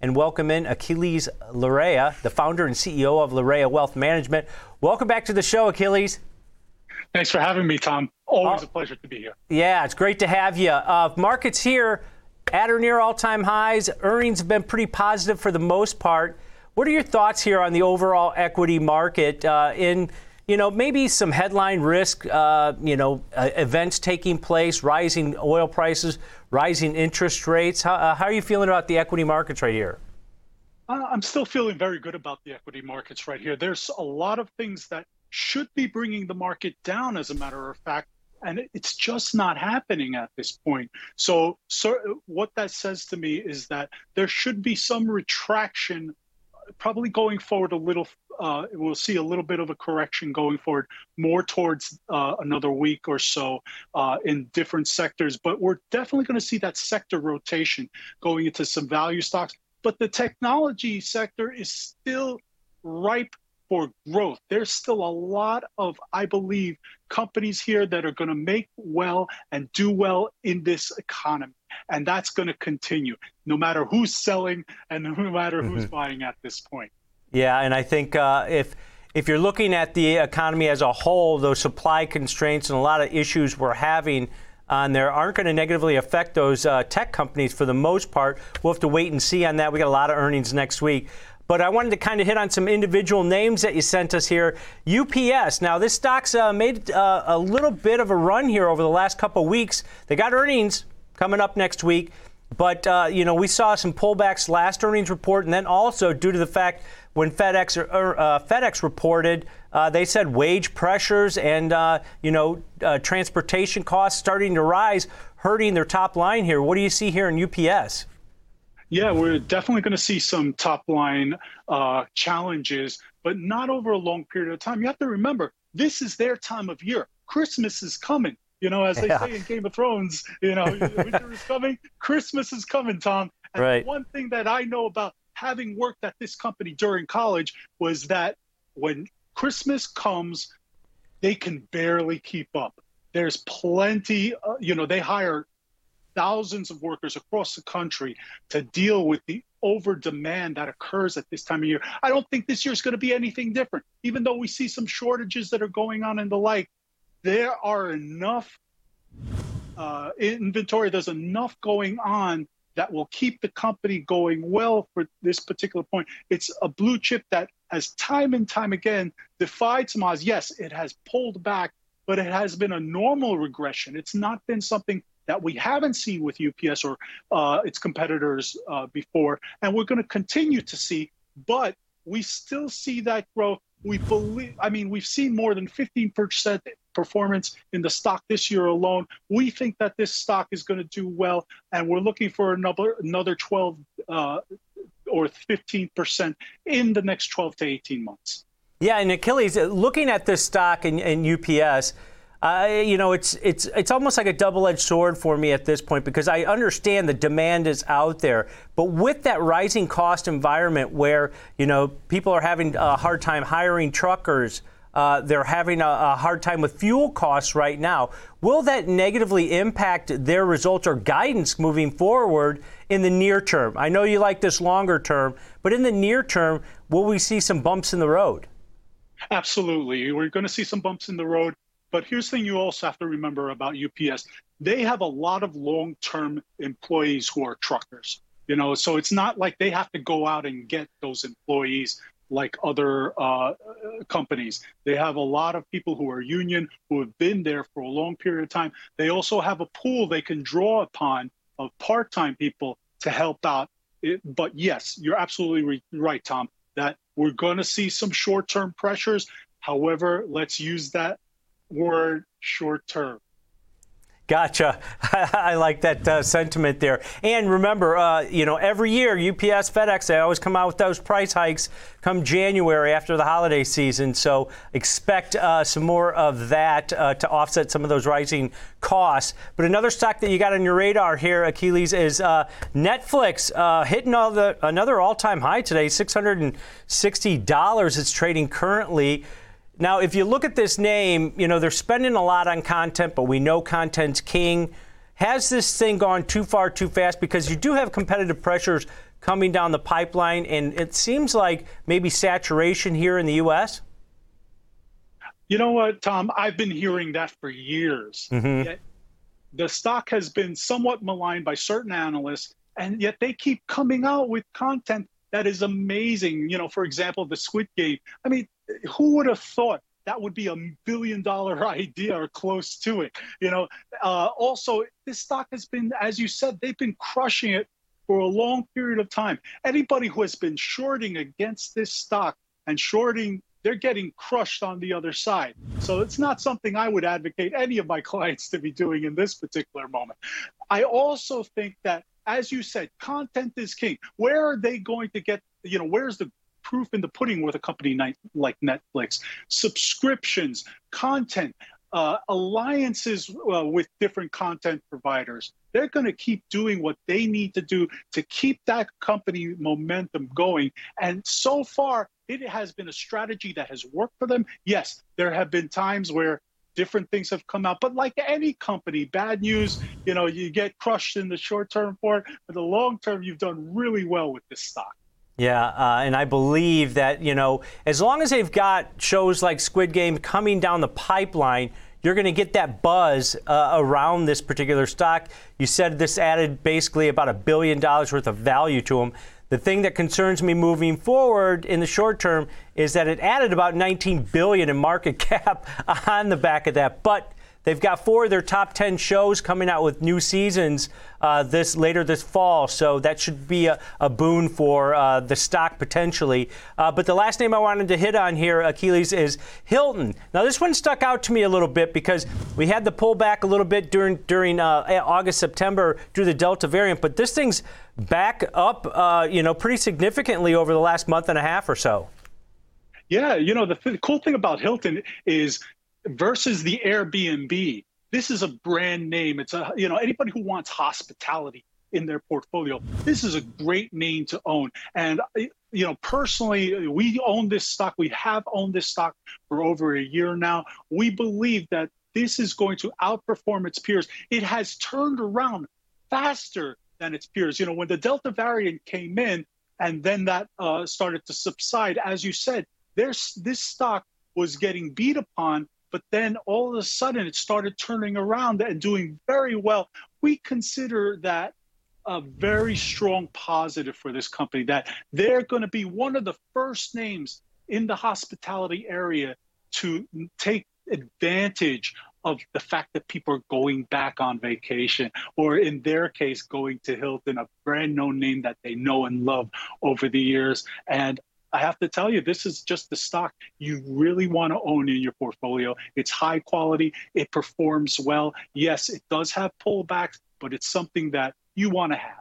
and welcome in Achilles Laryea, the founder and CEO of Laryea Wealth Management. Welcome back to the show, Achilles. Thanks for having me, Tom. Always uh, a pleasure to be here. Yeah, it's great to have you. Uh, markets here at or near all time highs. Earnings have been pretty positive for the most part. What are your thoughts here on the overall equity market uh, in you know, maybe some headline risk, uh, you know, uh, events taking place, rising oil prices, rising interest rates. How, uh, how are you feeling about the equity markets right here? Uh, I'm still feeling very good about the equity markets right here. There's a lot of things that should be bringing the market down, as a matter of fact, and it's just not happening at this point. So, so what that says to me is that there should be some retraction probably going forward a little uh, we'll see a little bit of a correction going forward, more towards uh, another week or so uh, in different sectors. But we're definitely going to see that sector rotation going into some value stocks. But the technology sector is still ripe for growth. There's still a lot of, I believe, companies here that are going to make well and do well in this economy. And that's going to continue no matter who's selling and no matter who's mm-hmm. buying at this point. Yeah, and I think uh, if if you're looking at the economy as a whole, those supply constraints and a lot of issues we're having on there aren't going to negatively affect those uh, tech companies for the most part. We'll have to wait and see on that. We got a lot of earnings next week. But I wanted to kind of hit on some individual names that you sent us here. UPS. Now, this stock's uh, made uh, a little bit of a run here over the last couple weeks. They got earnings coming up next week. But, uh, you know, we saw some pullbacks last earnings report, and then also due to the fact when FedEx, or, er, uh, FedEx reported, uh, they said wage pressures and, uh, you know, uh, transportation costs starting to rise, hurting their top line here. What do you see here in UPS? Yeah, we're definitely going to see some top line uh, challenges, but not over a long period of time. You have to remember, this is their time of year. Christmas is coming. You know, as they yeah. say in Game of Thrones, you know, winter is coming, Christmas is coming, Tom. And right. one thing that I know about having worked at this company during college was that when Christmas comes, they can barely keep up. There's plenty, uh, you know, they hire thousands of workers across the country to deal with the over demand that occurs at this time of year. I don't think this year is going to be anything different. Even though we see some shortages that are going on and the like, there are enough uh, inventory, there's enough going on that will keep the company going well for this particular point. It's a blue chip that has time and time again defied odds. Yes, it has pulled back, but it has been a normal regression. It's not been something that we haven't seen with UPS or uh, its competitors uh, before, and we're going to continue to see. But we still see that growth. We believe. I mean, we've seen more than 15% performance in the stock this year alone. We think that this stock is going to do well, and we're looking for another another 12 uh, or 15 percent in the next 12 to 18 months. Yeah, and Achilles, looking at this stock and, and UPS. You know, it's it's it's almost like a double-edged sword for me at this point because I understand the demand is out there, but with that rising cost environment where you know people are having a hard time hiring truckers, uh, they're having a, a, hard time with fuel costs right now. Will that negatively impact their results or guidance moving forward in the near term? I know you like this longer term, but in the near term, will we see some bumps in the road? Absolutely. We're going to see some bumps in the road. But here's the thing you also have to remember about UPS they have a lot of long term employees who are truckers. You know, so it's not like they have to go out and get those employees like other uh, companies. They have a lot of people who are union who have been there for a long period of time. They also have a pool they can draw upon of part time people to help out. It, but yes, you're absolutely re- right, Tom, that we're going to see some short term pressures. However, let's use that word short term. Gotcha. I like that uh, sentiment there. And remember, uh, you know, every year UPS, FedEx, they always come out with those price hikes come January after the holiday season. So expect uh, some more of that uh, to offset some of those rising costs. But another stock that you got on your radar here, Achilles, is uh, Netflix uh, hitting all the, another all-time high today, $660. It's trading currently. Now, if you look at this name, you know, they're spending a lot on content, but we know content's king. Has this thing gone too far too fast? Because you do have competitive pressures coming down the pipeline, and it seems like maybe saturation here in the U.S. You know what, Tom? I've been hearing that for years. Mm-hmm. The stock has been somewhat maligned by certain analysts, and yet they keep coming out with content that is amazing. You know, for example, the Squid Game. I mean, who would have thought that would be a billion dollar idea or close to it? You know, uh, also, this stock has been, as you said, they've been crushing it for a long period of time. Anybody who has been shorting against this stock and shorting they're getting crushed on the other side. So it's not something I would advocate any of my clients to be doing in this particular moment. I also think that, as you said, content is king. Where are they going to get, you know, where's the proof in the pudding with a company like Netflix? Subscriptions, content, uh, alliances uh, with different content providers. They're going to keep doing what they need to do to keep that company momentum going. And so far, it has been a strategy that has worked for them. Yes, there have been times where different things have come out, but like any company, bad news, you know, you get crushed in the short term for it, but the long term, you've done really well with this stock. Yeah, uh, and I believe that, you know, as long as they've got shows like Squid Game coming down the pipeline, you're going to get that buzz uh, around this particular stock. You said this added basically about a billion dollars worth of value to them. The thing that concerns me moving forward in the short term is that it added about 19 billion in market cap on the back of that. But They've got four of their top 10 shows coming out with new seasons uh, this later this fall, so that should be a, a boon for uh, the stock potentially. Uh, but the last name I wanted to hit on here, Achilles, is Hilton. Now this one stuck out to me a little bit because we had the pullback a little bit during during uh, August September due to the Delta variant, but this thing's back up, uh, you know, pretty significantly over the last month and a half or so. Yeah, you know, the, th- the cool thing about Hilton is versus the Airbnb. This is a brand name. It's a you know anybody who wants hospitality in their portfolio. This is a great name to own. And you know, personally, we own this stock. We have owned this stock for over a year now. We believe that this is going to outperform its peers. It has turned around faster than its peers. You know, when the Delta variant came in and then that uh, started to subside, as you said, there's this stock was getting beat upon but then all of a sudden it started turning around and doing very well. We consider that a very strong positive for this company that they're going to be one of the first names in the hospitality area to take advantage of the fact that people are going back on vacation, or in their case, going to Hilton, a brand known name that they know and love over the years. And I have to tell you, this is just the stock you really want to own in your portfolio. It's high quality, it performs well. Yes, it does have pullbacks, but it's something that you want to have.